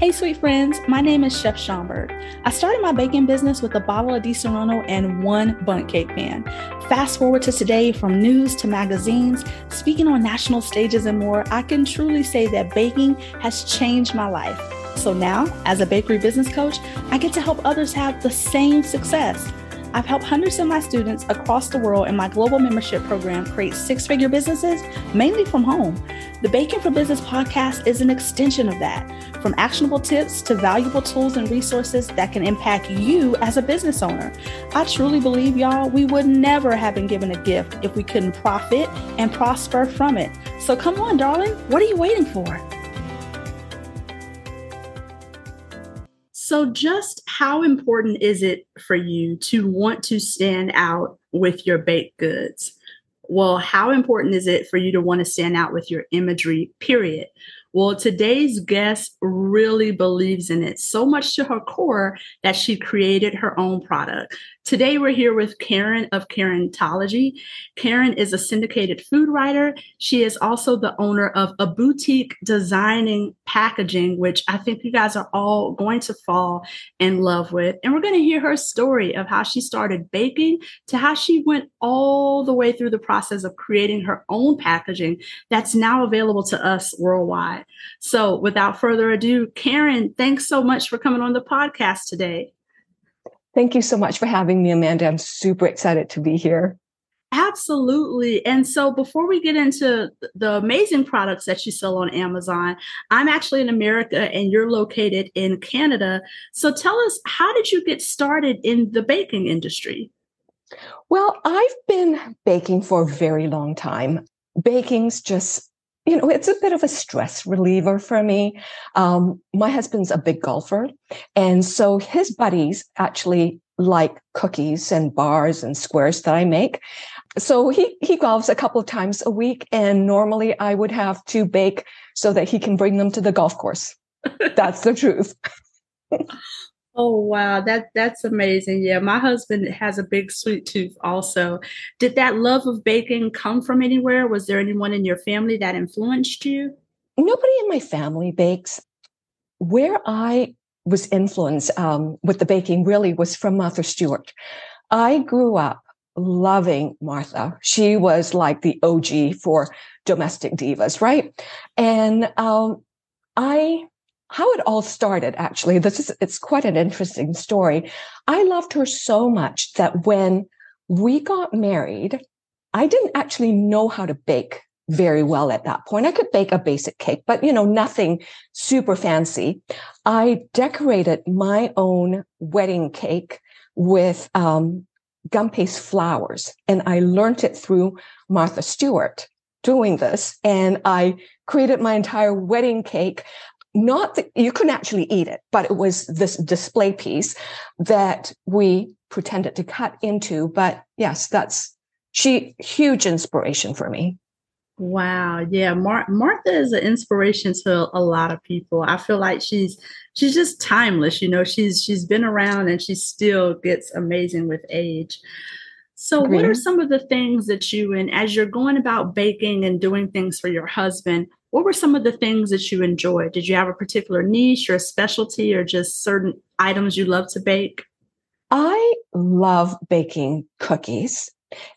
Hey, sweet friends, my name is Chef Schonberg. I started my baking business with a bottle of Disaronno and one Bundt cake pan. Fast forward to today, from news to magazines, speaking on national stages and more, I can truly say that baking has changed my life. So now, as a bakery business coach, I get to help others have the same success. I've helped hundreds of my students across the world in my global membership program create six figure businesses, mainly from home. The Baking for Business podcast is an extension of that, from actionable tips to valuable tools and resources that can impact you as a business owner. I truly believe, y'all, we would never have been given a gift if we couldn't profit and prosper from it. So come on, darling, what are you waiting for? So, just how important is it for you to want to stand out with your baked goods? Well, how important is it for you to want to stand out with your imagery, period? Well, today's guest really believes in it so much to her core that she created her own product. Today, we're here with Karen of Karentology. Karen is a syndicated food writer. She is also the owner of a boutique designing packaging, which I think you guys are all going to fall in love with. And we're going to hear her story of how she started baking to how she went all the way through the process of creating her own packaging that's now available to us worldwide. So, without further ado, Karen, thanks so much for coming on the podcast today. Thank you so much for having me, Amanda. I'm super excited to be here. Absolutely. And so before we get into the amazing products that you sell on Amazon, I'm actually in America and you're located in Canada. So tell us, how did you get started in the baking industry? Well, I've been baking for a very long time. Baking's just you know, it's a bit of a stress reliever for me. Um, my husband's a big golfer. And so his buddies actually like cookies and bars and squares that I make. So he, he golfs a couple of times a week. And normally I would have to bake so that he can bring them to the golf course. That's the truth. Oh wow, that that's amazing. Yeah, my husband has a big sweet tooth also. Did that love of baking come from anywhere? Was there anyone in your family that influenced you? Nobody in my family bakes. Where I was influenced um, with the baking really was from Martha Stewart. I grew up loving Martha. She was like the OG for domestic divas, right? And um, I how it all started actually this is it's quite an interesting story. I loved her so much that when we got married i didn't actually know how to bake very well at that point. I could bake a basic cake but you know nothing super fancy. I decorated my own wedding cake with um, gum paste flowers and i learned it through martha stewart doing this and I created my entire wedding cake not that you couldn't actually eat it, but it was this display piece that we pretended to cut into. But yes, that's she huge inspiration for me. Wow. Yeah. Mar- Martha is an inspiration to a lot of people. I feel like she's she's just timeless. You know, she's she's been around and she still gets amazing with age. So, what are some of the things that you, and as you're going about baking and doing things for your husband, what were some of the things that you enjoyed? Did you have a particular niche or a specialty or just certain items you love to bake? I love baking cookies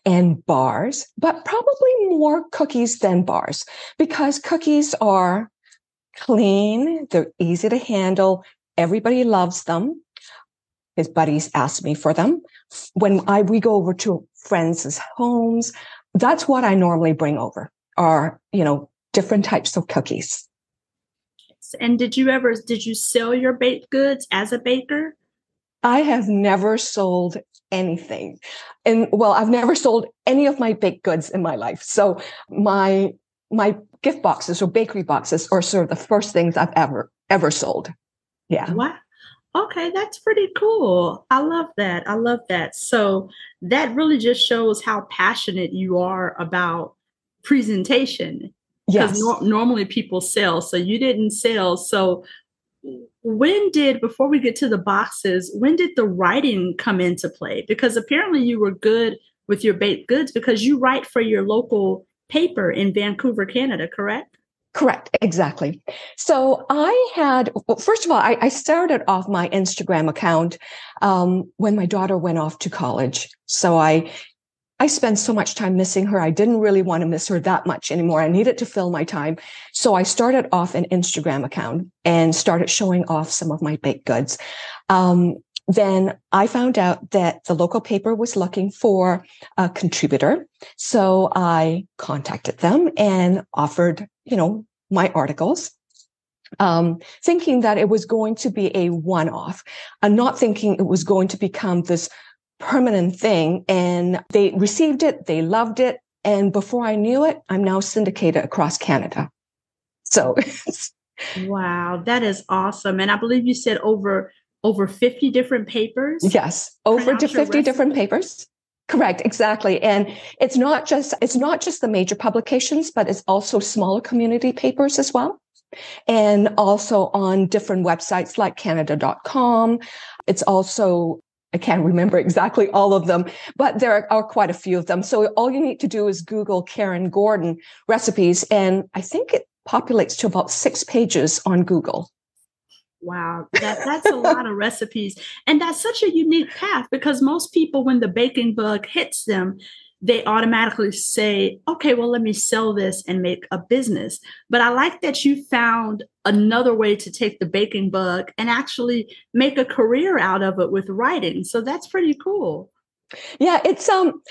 and bars, but probably more cookies than bars because cookies are clean, they're easy to handle, everybody loves them. His buddies ask me for them. When I we go over to friends' homes, that's what I normally bring over are, you know, different types of cookies. And did you ever did you sell your baked goods as a baker? I have never sold anything. And well, I've never sold any of my baked goods in my life. So my my gift boxes or bakery boxes are sort of the first things I've ever ever sold. Yeah. Wow. Okay, that's pretty cool. I love that. I love that. So that really just shows how passionate you are about presentation Yes. No- normally people sell. So you didn't sell. So when did, before we get to the boxes, when did the writing come into play? Because apparently you were good with your baked goods because you write for your local paper in Vancouver, Canada, correct? Correct, exactly. So I had, well, first of all, I, I, started off my Instagram account um, when my daughter went off to college. So I, I spent so much time missing her. I didn't really want to miss her that much anymore. I needed to fill my time. So I started off an Instagram account and started showing off some of my baked goods. Um, then I found out that the local paper was looking for a contributor. So I contacted them and offered, you know, my articles. Um, thinking that it was going to be a one off and not thinking it was going to become this permanent thing. And they received it, they loved it. And before I knew it, I'm now syndicated across Canada. So, wow, that is awesome. And I believe you said over over 50 different papers. Yes, over to 50 different papers. Correct, exactly. And it's not just it's not just the major publications, but it's also smaller community papers as well. And also on different websites like canada.com. It's also I can't remember exactly all of them, but there are quite a few of them. So all you need to do is Google Karen Gordon recipes, and I think it populates to about six pages on Google. Wow, that, that's a lot of recipes. And that's such a unique path because most people, when the baking bug hits them, they automatically say, okay, well, let me sell this and make a business. But I like that you found another way to take the baking bug and actually make a career out of it with writing. So that's pretty cool. Yeah, it's um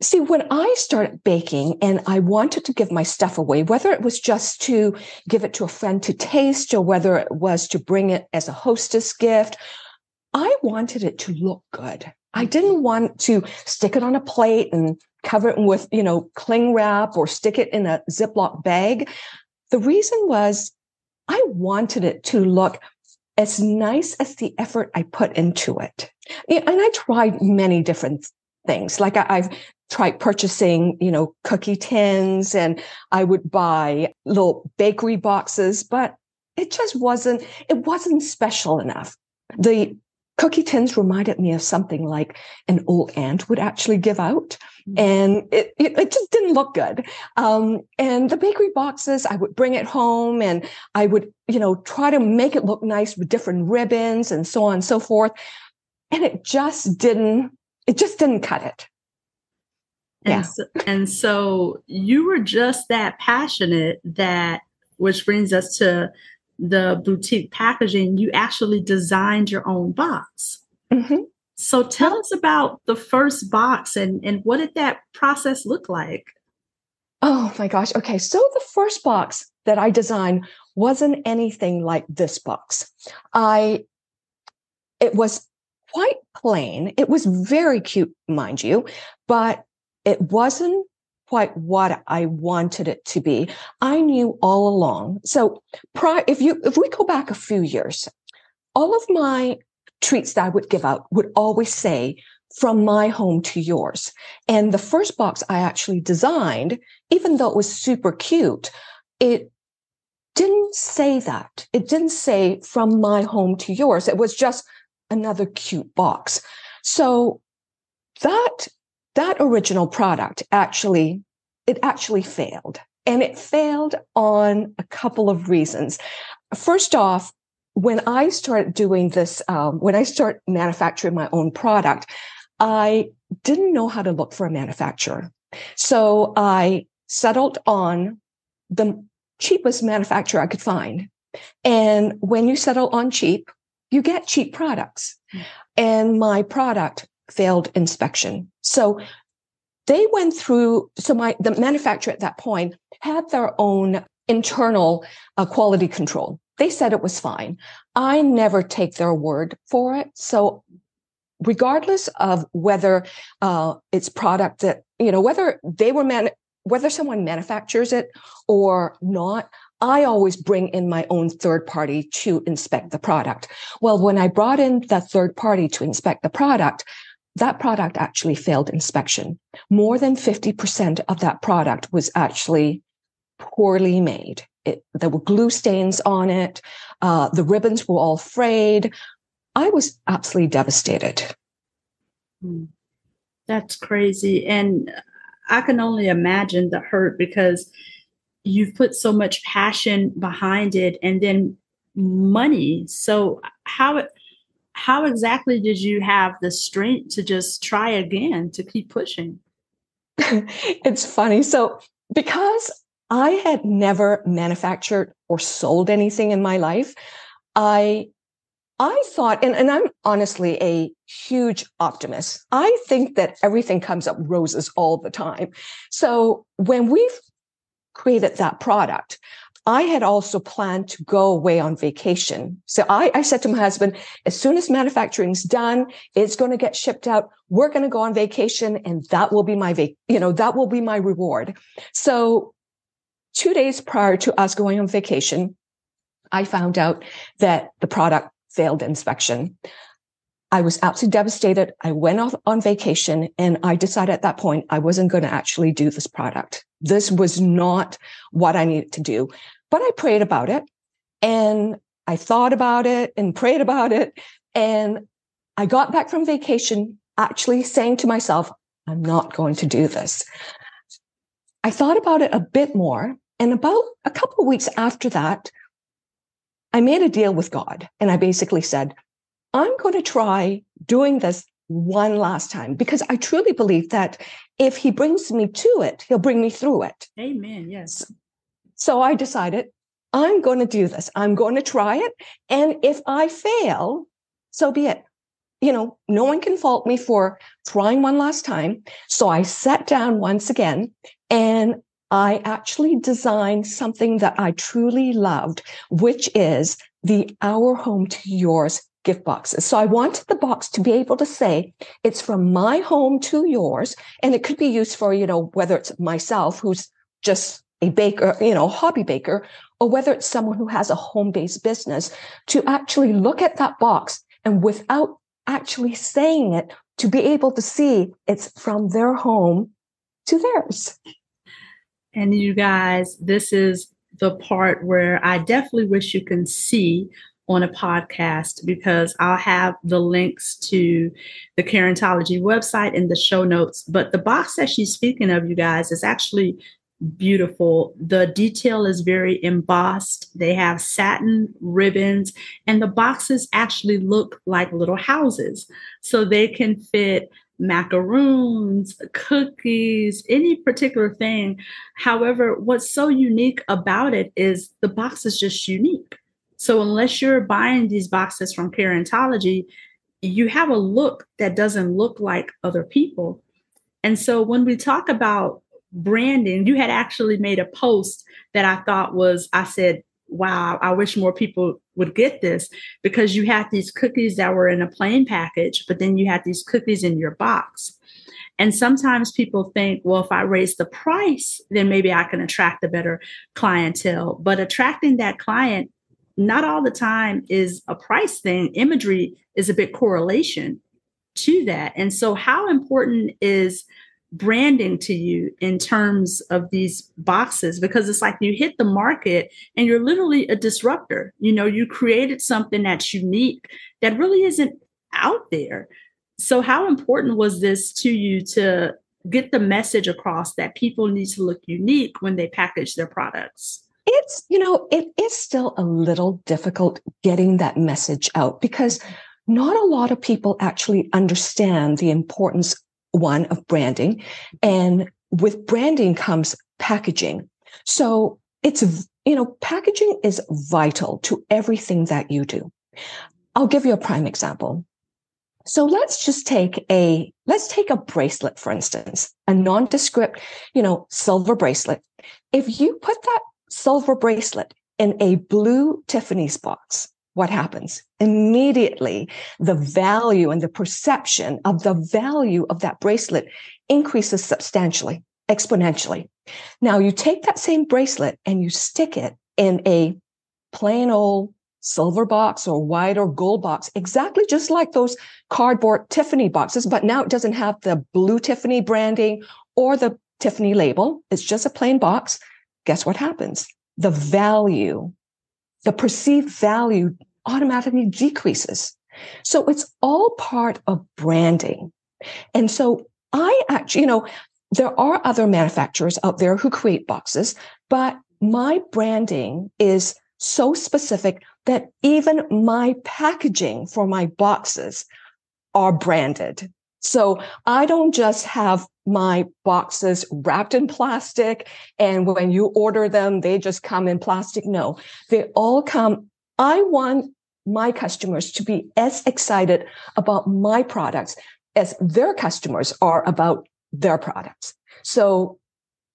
see when I started baking and I wanted to give my stuff away, whether it was just to give it to a friend to taste or whether it was to bring it as a hostess gift, I wanted it to look good. I didn't want to stick it on a plate and cover it with, you know, cling wrap or stick it in a Ziploc bag. The reason was I wanted it to look as nice as the effort I put into it. And I tried many different things. Like I, have tried purchasing, you know, cookie tins and I would buy little bakery boxes, but it just wasn't, it wasn't special enough. The cookie tins reminded me of something like an old aunt would actually give out. Mm. And it, it, it, just didn't look good. Um, and the bakery boxes, I would bring it home and I would, you know, try to make it look nice with different ribbons and so on and so forth. And it just didn't, it just didn't cut it. And yeah. So, and so you were just that passionate that, which brings us to the boutique packaging, you actually designed your own box. Mm-hmm. So tell us about the first box and, and what did that process look like? Oh my gosh. Okay. So the first box that I designed wasn't anything like this box. I, it was quite plain. It was very cute, mind you, but it wasn't quite what I wanted it to be. I knew all along. So if you, if we go back a few years, all of my treats that I would give out would always say, from my home to yours. And the first box I actually designed, even though it was super cute, it didn't say that. It didn't say from my home to yours. It was just another cute box. So that that original product actually it actually failed. And it failed on a couple of reasons. First off when i started doing this um, when i started manufacturing my own product i didn't know how to look for a manufacturer. So i settled on the cheapest manufacturer i could find. And when you settle on cheap you get cheap products. Mm. and my product failed inspection. So they went through, so my, the manufacturer at that point had their own internal uh, quality control. They said it was fine. I never take their word for it. So regardless of whether uh, it's product that, you know, whether they were man, whether someone manufactures it or not, I always bring in my own third party to inspect the product. Well, when I brought in the third party to inspect the product, that product actually failed inspection. More than 50% of that product was actually poorly made. It, there were glue stains on it. Uh, the ribbons were all frayed. I was absolutely devastated. Hmm. That's crazy. And I can only imagine the hurt because you've put so much passion behind it and then money. So how how exactly did you have the strength to just try again to keep pushing? it's funny. So because I had never manufactured or sold anything in my life, I I thought, and, and I'm honestly a huge optimist. I think that everything comes up roses all the time. So when we've created that product, I had also planned to go away on vacation. So I, I said to my husband, as soon as manufacturing's done, it's going to get shipped out. We're going to go on vacation and that will be my, you know, that will be my reward. So two days prior to us going on vacation, I found out that the product failed inspection. I was absolutely devastated. I went off on vacation and I decided at that point I wasn't going to actually do this product. This was not what I needed to do. But I prayed about it and I thought about it and prayed about it. And I got back from vacation actually saying to myself, I'm not going to do this. I thought about it a bit more. And about a couple of weeks after that, I made a deal with God and I basically said, I'm going to try doing this one last time because I truly believe that if he brings me to it, he'll bring me through it. Amen. Yes. So I decided I'm going to do this. I'm going to try it. And if I fail, so be it. You know, no one can fault me for trying one last time. So I sat down once again and I actually designed something that I truly loved, which is the Our Home to Yours gift boxes. So I wanted the box to be able to say it's from my home to yours. And it could be used for, you know, whether it's myself who's just a baker, you know, hobby baker, or whether it's someone who has a home based business to actually look at that box and without actually saying it, to be able to see it's from their home to theirs. And you guys, this is the part where I definitely wish you can see on a podcast because I'll have the links to the Karentology website in the show notes. But the box that she's speaking of, you guys, is actually beautiful. The detail is very embossed. They have satin ribbons, and the boxes actually look like little houses. So they can fit macaroons, cookies, any particular thing. However, what's so unique about it is the box is just unique. So unless you're buying these boxes from Karentology, you have a look that doesn't look like other people. And so when we talk about branding, you had actually made a post that I thought was, I said, wow, I wish more people would get this because you had these cookies that were in a plain package, but then you had these cookies in your box. And sometimes people think, well, if I raise the price, then maybe I can attract a better clientele. But attracting that client, not all the time is a price thing. Imagery is a big correlation to that. And so, how important is branding to you in terms of these boxes because it's like you hit the market and you're literally a disruptor. You know, you created something that's unique that really isn't out there. So, how important was this to you to get the message across that people need to look unique when they package their products? It's, you know, it is still a little difficult getting that message out because not a lot of people actually understand the importance one of branding. Mm-hmm. And with branding comes packaging. So it's, you know, packaging is vital to everything that you do. I'll give you a prime example. So let's just take a, let's take a bracelet, for instance, a nondescript, you know, silver bracelet. If you put that silver bracelet in a blue Tiffany's box, what happens? Immediately, the value and the perception of the value of that bracelet increases substantially, exponentially. Now, you take that same bracelet and you stick it in a plain old silver box or white or gold box, exactly just like those cardboard Tiffany boxes, but now it doesn't have the blue Tiffany branding or the Tiffany label. It's just a plain box. Guess what happens? The value the perceived value automatically decreases. So it's all part of branding. And so I actually, you know, there are other manufacturers out there who create boxes, but my branding is so specific that even my packaging for my boxes are branded. So I don't just have my boxes wrapped in plastic and when you order them, they just come in plastic. No, they all come. I want my customers to be as excited about my products as their customers are about their products. So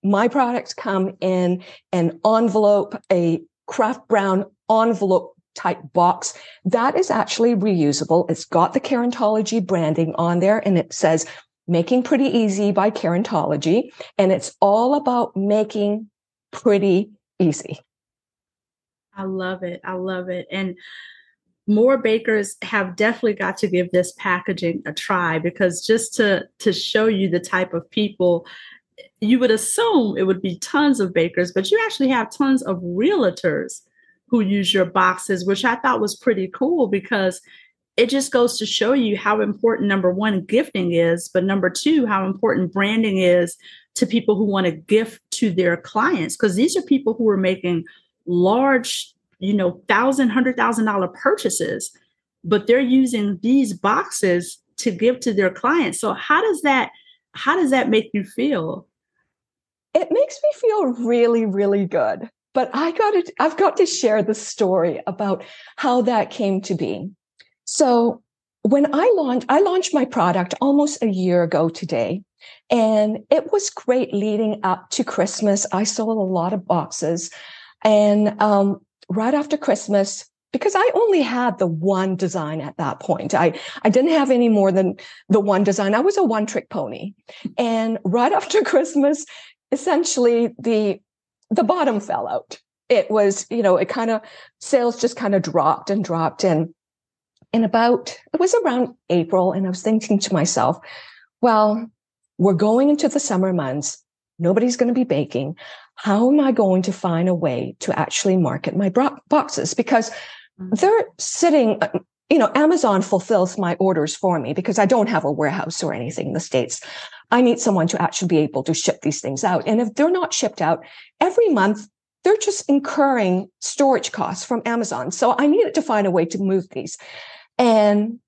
my products come in an envelope, a craft brown envelope type box that is actually reusable. It's got the Karentology branding on there and it says making pretty easy by Karentology. And it's all about making pretty easy. I love it. I love it. And more bakers have definitely got to give this packaging a try because just to to show you the type of people you would assume it would be tons of bakers but you actually have tons of realtors who use your boxes which i thought was pretty cool because it just goes to show you how important number one gifting is but number two how important branding is to people who want to gift to their clients because these are people who are making large you know, thousand, hundred thousand dollar purchases, but they're using these boxes to give to their clients. So how does that how does that make you feel? It makes me feel really, really good. But I got to I've got to share the story about how that came to be. So when I launched, I launched my product almost a year ago today. And it was great leading up to Christmas. I sold a lot of boxes. And um, right after Christmas, because I only had the one design at that point. I, I didn't have any more than the one design. I was a one trick pony. And right after Christmas, essentially the, the bottom fell out. It was, you know, it kind of, sales just kind of dropped and dropped. And in about, it was around April. And I was thinking to myself, well, we're going into the summer months. Nobody's going to be baking how am I going to find a way to actually market my boxes? Because mm-hmm. they're sitting, uh, you know, Amazon fulfills my orders for me because I don't have a warehouse or anything in the States. I need someone to actually be able to ship these things out. And if they're not shipped out every month, they're just incurring storage costs from Amazon. So I needed to find a way to move these. And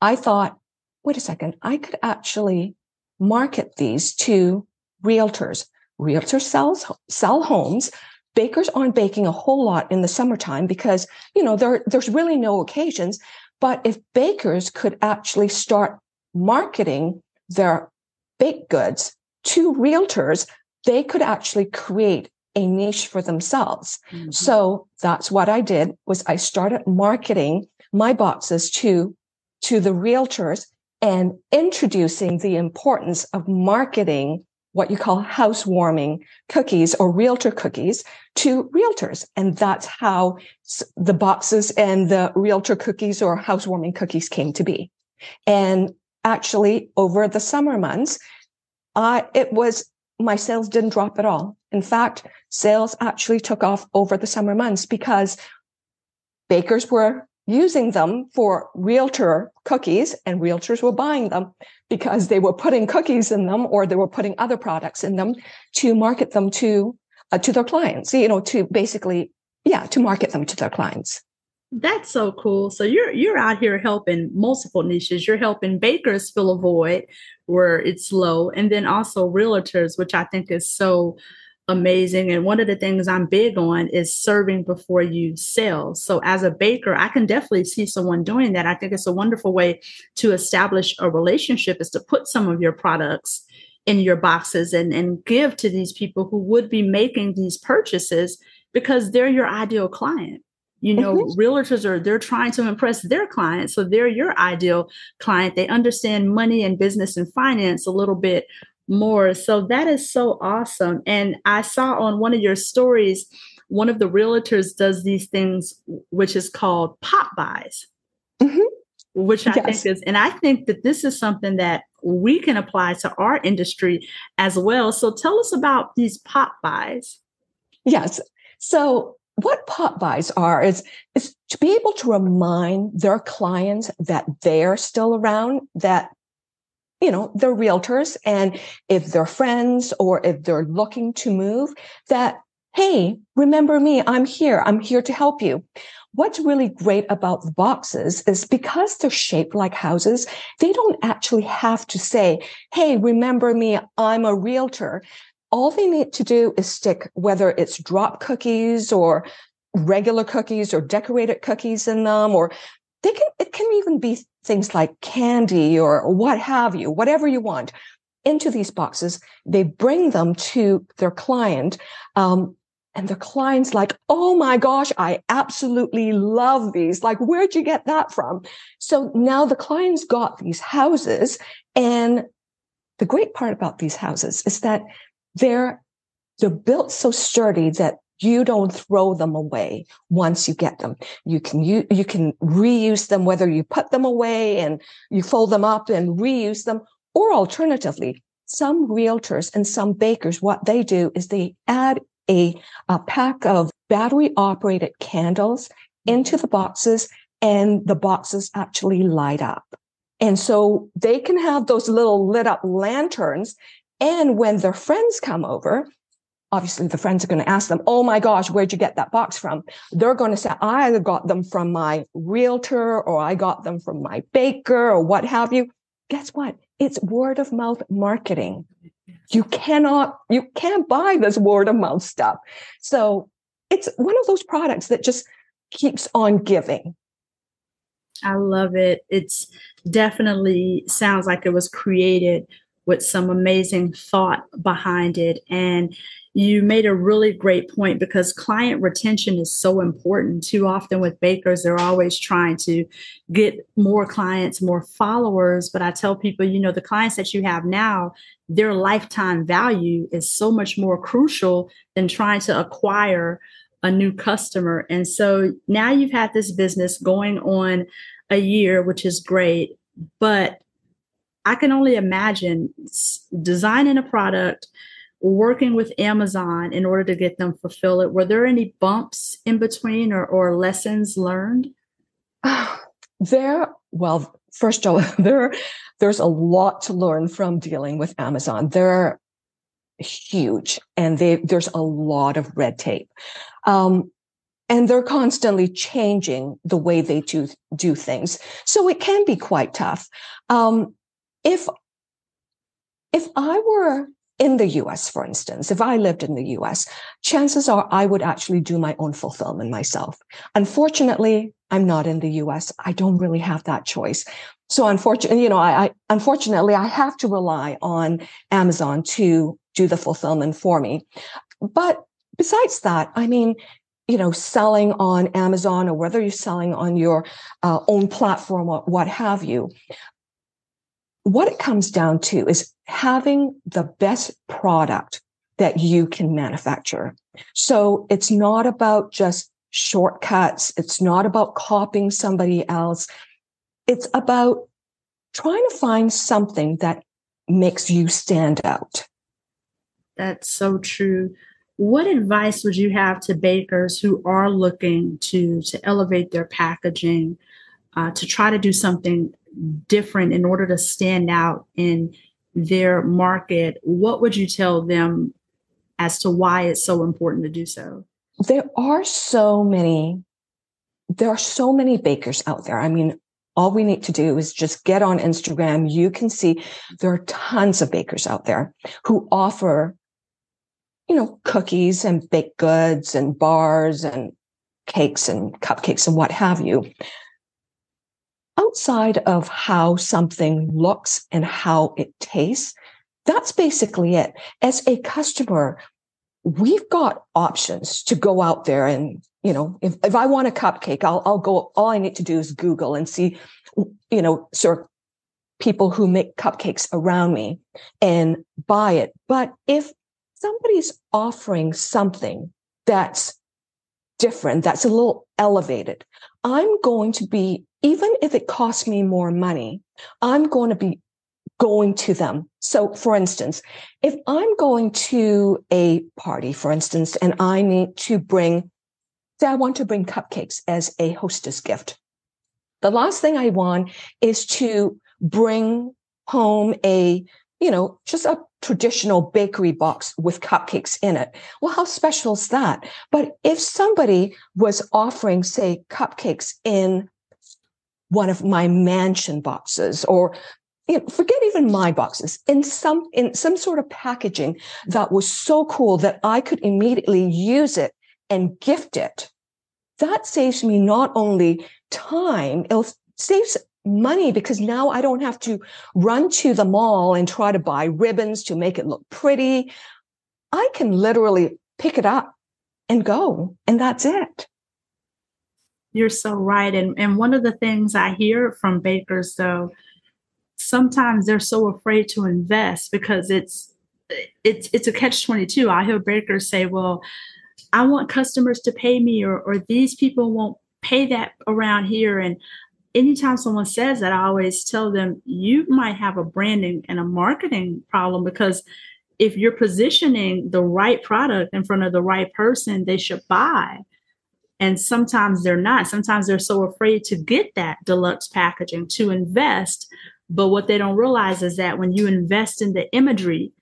I thought, wait a second, I could actually market these to realtors realtors sells, sell homes. Bakers aren't baking a whole lot in the summertime because, you know, there, there's really no occasions. But if bakers could actually start marketing their baked goods to realtors, they could actually create a niche for themselves. Mm-hmm. So that's what I did was I started marketing my boxes to, to the realtors and introducing the importance of marketing what you call housewarming cookies or realtor cookies to realtors. And that's how the boxes and the realtor cookies or housewarming cookies came to be. And actually over the summer months, uh, it was my sales didn't drop at all. In fact, sales actually took off over the summer months because bakers were using them for realtor cookies and realtors were buying them because they were putting cookies in them or they were putting other products in them to market them to uh, to their clients you know to basically yeah to market them to their clients that's so cool so you're you're out here helping multiple niches you're helping bakers fill a void where it's low and then also realtors which i think is so amazing. And one of the things I'm big on is serving before you sell. So as a baker, I can definitely see someone doing that. I think it's a wonderful way to establish a relationship is to put some of your products in your boxes and, and give to these people who would be making these purchases because they're your ideal client. You know, mm-hmm. realtors are they're trying to impress their clients. So they're your ideal client. They understand money and business and finance a little bit more. So that is so awesome. And I saw on one of your stories, one of the realtors does these things, which is called pop bys, mm-hmm. which I yes. think is, and I think that this is something that we can apply to our industry as well. So tell us about these pop bys. Yes. So what pop bys are is, is to be able to remind their clients that they're still around, that you know, they're realtors. And if they're friends or if they're looking to move, that, Hey, remember me? I'm here. I'm here to help you. What's really great about the boxes is because they're shaped like houses, they don't actually have to say, Hey, remember me? I'm a realtor. All they need to do is stick, whether it's drop cookies or regular cookies or decorated cookies in them, or they can, it can even be things like candy or what have you, whatever you want into these boxes. They bring them to their client. Um, and the client's like, oh my gosh, I absolutely love these. Like, where'd you get that from? So now the client's got these houses. And the great part about these houses is that they're, they're built so sturdy that you don't throw them away once you get them. You can you, you can reuse them whether you put them away and you fold them up and reuse them or alternatively some realtors and some bakers what they do is they add a, a pack of battery operated candles into the boxes and the boxes actually light up. And so they can have those little lit up lanterns. And when their friends come over, obviously the friends are going to ask them, Oh my gosh, where'd you get that box from? They're going to say, I got them from my realtor or I got them from my baker or what have you. Guess what? It's word of mouth marketing. You cannot, you can't buy this word of mouth stuff. So it's one of those products that just keeps on giving. I love it. It's definitely sounds like it was created with some amazing thought behind it. And you made a really great point because client retention is so important. Too often with bakers, they're always trying to get more clients, more followers. But I tell people, you know, the clients that you have now, their lifetime value is so much more crucial than trying to acquire a new customer. And so now you've had this business going on a year, which is great. But I can only imagine designing a product, working with Amazon in order to get them fulfill it. Were there any bumps in between or, or lessons learned? There, well, first of all, there, there's a lot to learn from dealing with Amazon. They're huge and they, there's a lot of red tape. Um, and they're constantly changing the way they do, do things. So it can be quite tough. Um, if if I were in the US, for instance, if I lived in the US, chances are I would actually do my own fulfillment myself. Unfortunately, I'm not in the US. I don't really have that choice. So unfortunately, you know, I, I unfortunately I have to rely on Amazon to do the fulfillment for me. But besides that, I mean, you know, selling on Amazon or whether you're selling on your uh, own platform or what have you, what it comes down to is having the best product that you can manufacture. So it's not about just shortcuts. It's not about copying somebody else. It's about trying to find something that makes you stand out. That's so true. What advice would you have to bakers who are looking to to elevate their packaging, uh, to try to do something different in order to stand out in their market, what would you tell them as to why it's so important to do so? There are so many, there are so many bakers out there. I mean, all we need to do is just get on Instagram. You can see there are tons of bakers out there who offer, you know, cookies and baked goods and bars and cakes and cupcakes and what have you outside of how something looks and how it tastes, that's basically it. As a customer, we've got options to go out there and, you know, if, if I want a cupcake, I'll, I'll go, all I need to do is Google and see, you know, sort of people who make cupcakes around me and buy it. But if somebody's offering something that's different, that's a little elevated, I'm going to be even if it costs me more money, I'm going to be going to them. So for instance, if I'm going to a party, for instance, and I need to bring, say I want to bring cupcakes as a hostess gift. The last thing I want is to bring home a, you know, just a traditional bakery box with cupcakes in it. Well, how special is that? But if somebody was offering, say, cupcakes in one of my mansion boxes or you know, forget even my boxes in some in some sort of packaging that was so cool that I could immediately use it and gift it. That saves me not only time, it saves money because now I don't have to run to the mall and try to buy ribbons to make it look pretty. I can literally pick it up and go, and that's it. You're so right. And, and one of the things I hear from bakers, though, sometimes they're so afraid to invest because it's it's it's a catch 22 i hear bakers say well i want customers to pay me or or these people won't pay that around here. And anytime someone says that i always tell them you might have a branding and a marketing problem because if you're positioning the right product in front of the right person they should buy and sometimes they're not sometimes they're so afraid to get that deluxe packaging to invest but what they don't realize is that when you invest in the imagery,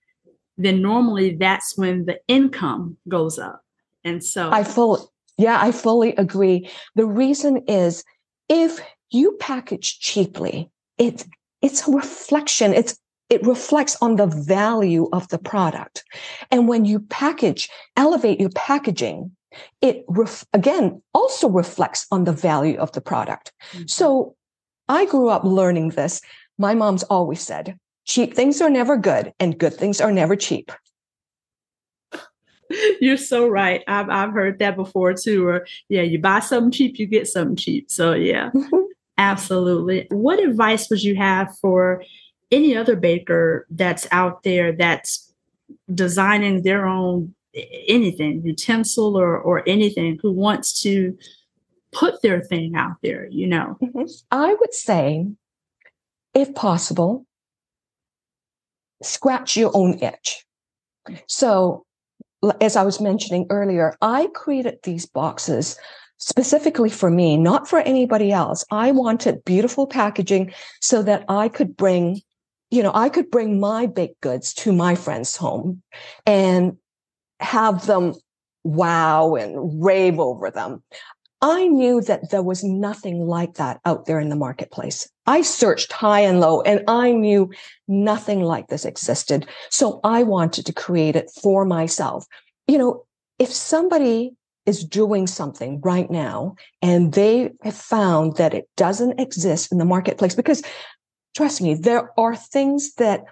then normally that's when the income goes up. And so I fully, yeah, I fully agree. The reason is if you package cheaply, it's it's a reflection. It's it reflects on the value of the product. And when you package, elevate your packaging, it ref, again also reflects on the value of the product. Mm-hmm. So I grew up learning this my mom's always said, cheap things are never good and good things are never cheap. You're so right. I've I've heard that before too. Or yeah, you buy something cheap, you get something cheap. So yeah, mm-hmm. absolutely. What advice would you have for any other baker that's out there that's designing their own anything, utensil or or anything, who wants to put their thing out there? You know, mm-hmm. I would say if possible, scratch your own itch. So, as I was mentioning earlier, I created these boxes specifically for me, not for anybody else. I wanted beautiful packaging so that I could bring, you know, I could bring my baked goods to my friend's home and have them wow and rave over them. I knew that there was nothing like that out there in the marketplace. I searched high and low and I knew nothing like this existed. So I wanted to create it for myself. You know, if somebody is doing something right now and they have found that it doesn't exist in the marketplace, because trust me, there are things that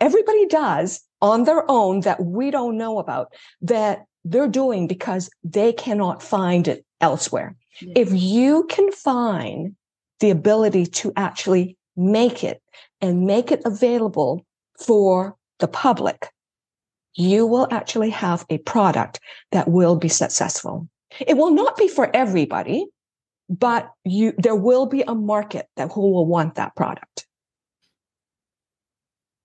everybody does on their own that we don't know about that they're doing because they cannot find it elsewhere. Yeah. If you can find the ability to actually make it and make it available for the public, you will actually have a product that will be successful. It will not be for everybody, but you, there will be a market that who will want that product.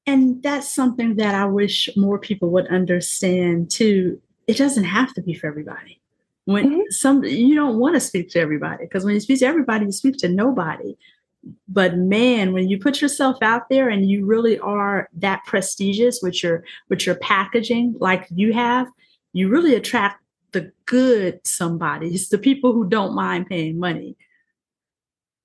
And that's something that I wish more people would understand too. It doesn't have to be for everybody when mm-hmm. some you don't want to speak to everybody because when you speak to everybody you speak to nobody but man when you put yourself out there and you really are that prestigious with your with your packaging like you have you really attract the good somebodies the people who don't mind paying money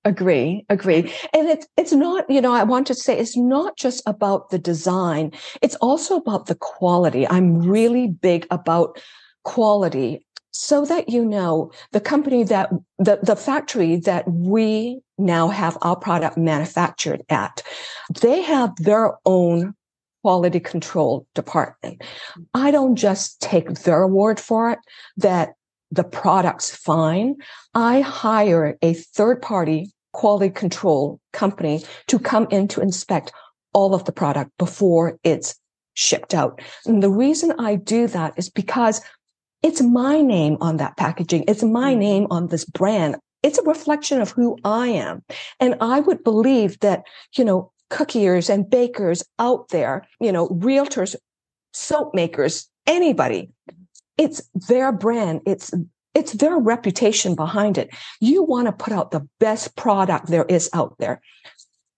agree agree. And it's it's not you know i want to say it's not just about the design it's also about the quality. I'm really big about quality so that you know the company that the, the factory that we now have our product manufactured at they have their own quality control department. Mm-hmm. I don't just take their word for it that the product's fine i hire a third party quality control company to come in to inspect all of the product before it's shipped out and the reason i do that is because it's my name on that packaging. It's my mm-hmm. name on this brand. It's a reflection of who I am. And I would believe that, you know, cookiers and bakers out there, you know, realtors, soap makers, anybody, it's their brand. It's it's their reputation behind it. You want to put out the best product there is out there.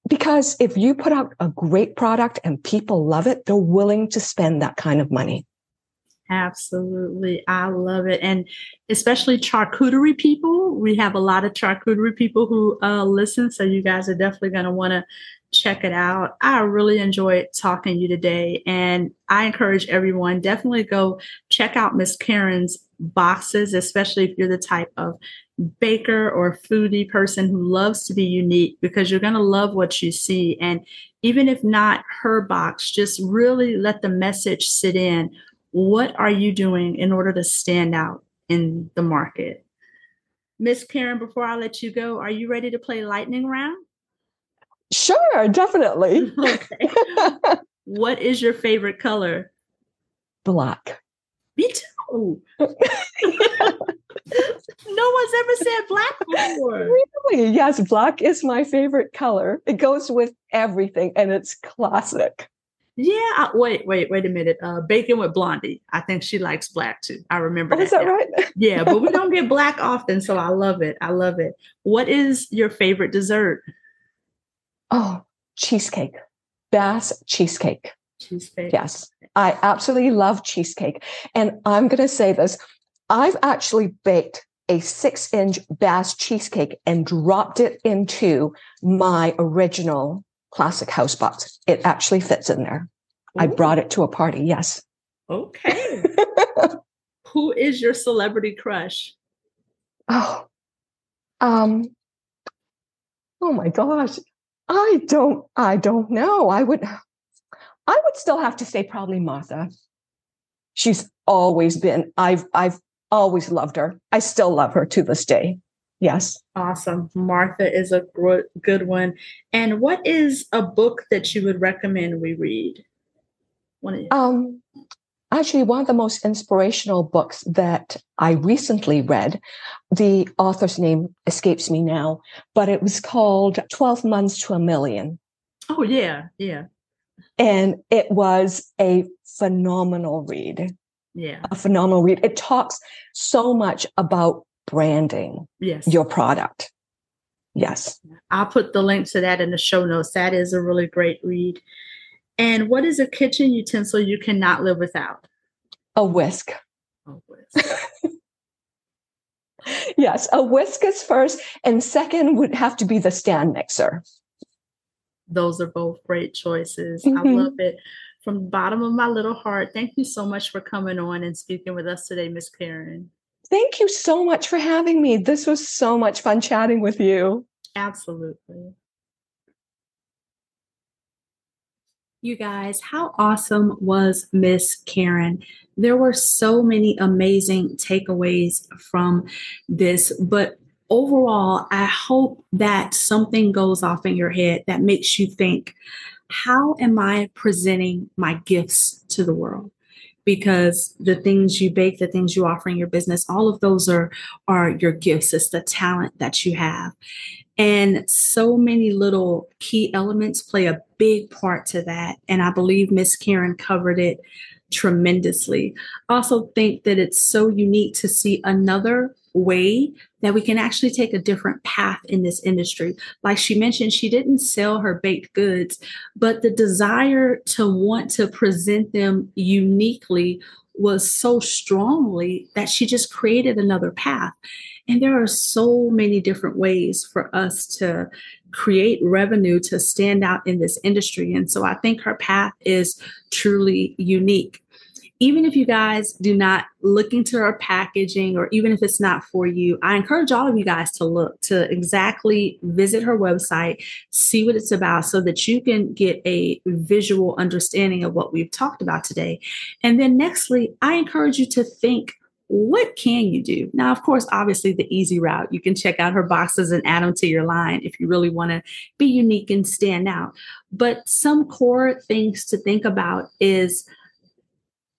because if you put out a great product and people love it, they're willing to spend that kind of money. Absolutely. I love it. And especially charcuterie people. We have a lot of charcuterie people who uh, listen. So you guys are definitely going to want to check it out. I really enjoyed talking to you today. And I encourage everyone definitely go check out Miss Karen's boxes, especially if you're the type of baker or foodie person who loves to be unique because you're going to love what you see. And even if not her box, just really let the message sit in. What are you doing in order to stand out in the market? Miss Karen, before I let you go, are you ready to play lightning round? Sure, definitely. okay. what is your favorite color? Black. Me too. no one's ever said black before. Really? Yes, black is my favorite color. It goes with everything and it's classic. Yeah. I, wait, wait, wait a minute. Uh, Baking with Blondie. I think she likes black too. I remember oh, that. Is that right? yeah, but we don't get black often, so I love it. I love it. What is your favorite dessert? Oh, cheesecake. Basque cheesecake. Cheesecake. Yes. I absolutely love cheesecake. And I'm going to say this I've actually baked a six inch Basque cheesecake and dropped it into my original classic house box. It actually fits in there. Ooh. I brought it to a party. Yes. Okay. Who is your celebrity crush? Oh, um, oh my gosh. I don't, I don't know. I would, I would still have to say probably Martha. She's always been, I've, I've always loved her. I still love her to this day. Yes. Awesome. Martha is a good one. And what is a book that you would recommend we read? One Um, actually, one of the most inspirational books that I recently read, the author's name escapes me now, but it was called 12 Months to a Million. Oh, yeah. Yeah. And it was a phenomenal read. Yeah. A phenomenal read. It talks so much about branding yes. your product. Yes. I'll put the link to that in the show notes. That is a really great read. And what is a kitchen utensil you cannot live without? A whisk. A whisk. yes, a whisk is first, and second would have to be the stand mixer. Those are both great choices. Mm-hmm. I love it. From the bottom of my little heart, thank you so much for coming on and speaking with us today, Miss Karen. Thank you so much for having me. This was so much fun chatting with you. Absolutely. You guys, how awesome was Miss Karen? There were so many amazing takeaways from this, but overall, I hope that something goes off in your head that makes you think, how am I presenting my gifts to the world? Because the things you bake, the things you offer in your business, all of those are are your gifts. It's the talent that you have. And so many little key elements play a big part to that. And I believe Miss Karen covered it tremendously. Also think that it's so unique to see another way that we can actually take a different path in this industry. Like she mentioned, she didn't sell her baked goods, but the desire to want to present them uniquely was so strongly that she just created another path. And there are so many different ways for us to create revenue to stand out in this industry. And so I think her path is truly unique even if you guys do not look into our packaging or even if it's not for you, I encourage all of you guys to look to exactly visit her website, see what it's about so that you can get a visual understanding of what we've talked about today. And then nextly, I encourage you to think what can you do? Now, of course, obviously the easy route, you can check out her boxes and add them to your line if you really want to be unique and stand out. But some core things to think about is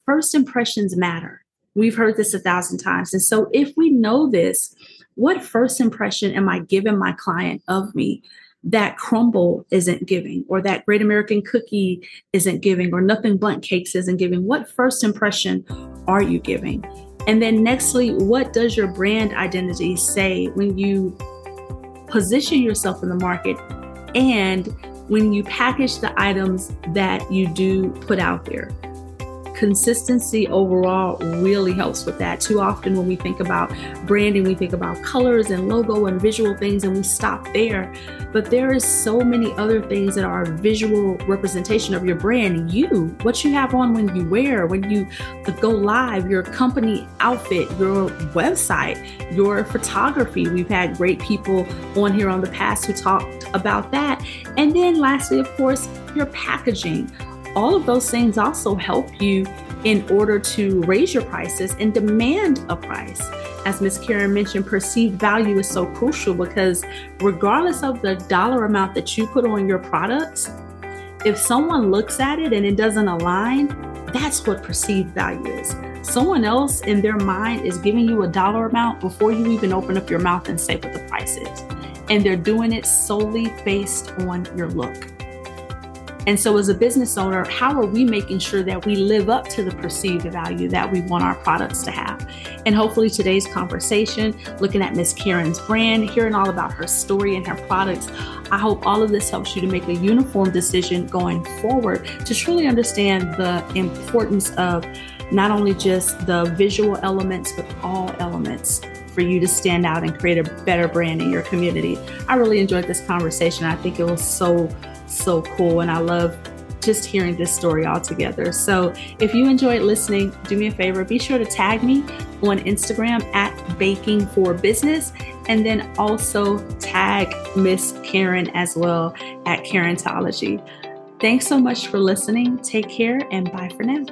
first impressions matter. We've heard this a thousand times. And so if we know this, what first impression am I giving my client of me that Crumbl isn't giving, or that Great American Cookie isn't giving, or Nothing Bundt Cakes isn't giving? What first impression are you giving? And then, nextly, what does your brand identity say when you position yourself in the market and when you package the items that you do put out there consistency overall really helps with that. Too often, when we think about branding, we think about colors and logo and visual things, and we stop there. But there is so many other things that are visual representation of your brand. You, what you have on when you wear, when you go live, your company outfit, your website, your photography. We've had great people on here on the past who talked about that. And then, lastly, of course, your packaging all of those things also help you in order to raise your prices and demand a price. As Ms. Karen mentioned, perceived value is so crucial because regardless of the dollar amount that you put on your products, if someone looks at it and it doesn't align, that's what perceived value is. Someone else in their mind is giving you a dollar amount before you even open up your mouth and say what the price is. And they're doing it solely based on your look. And so, as a business owner, how are we making sure that we live up to the perceived value that we want our products to have? And hopefully, today's conversation, looking at Miss Karen's brand, hearing all about her story and her products, I hope all of this helps you to make a uniform decision going forward to truly understand the importance of not only just the visual elements, but all elements for you to stand out and create a better brand in your community. I really enjoyed this conversation. I think it was so so cool. And I love just hearing this story all together. So if you enjoyed listening, do me a favor, be sure to tag me on Instagram at Baking for Business and then also tag Miss Karen as well at Karentology. Thanks so much for listening. Take care and bye for now.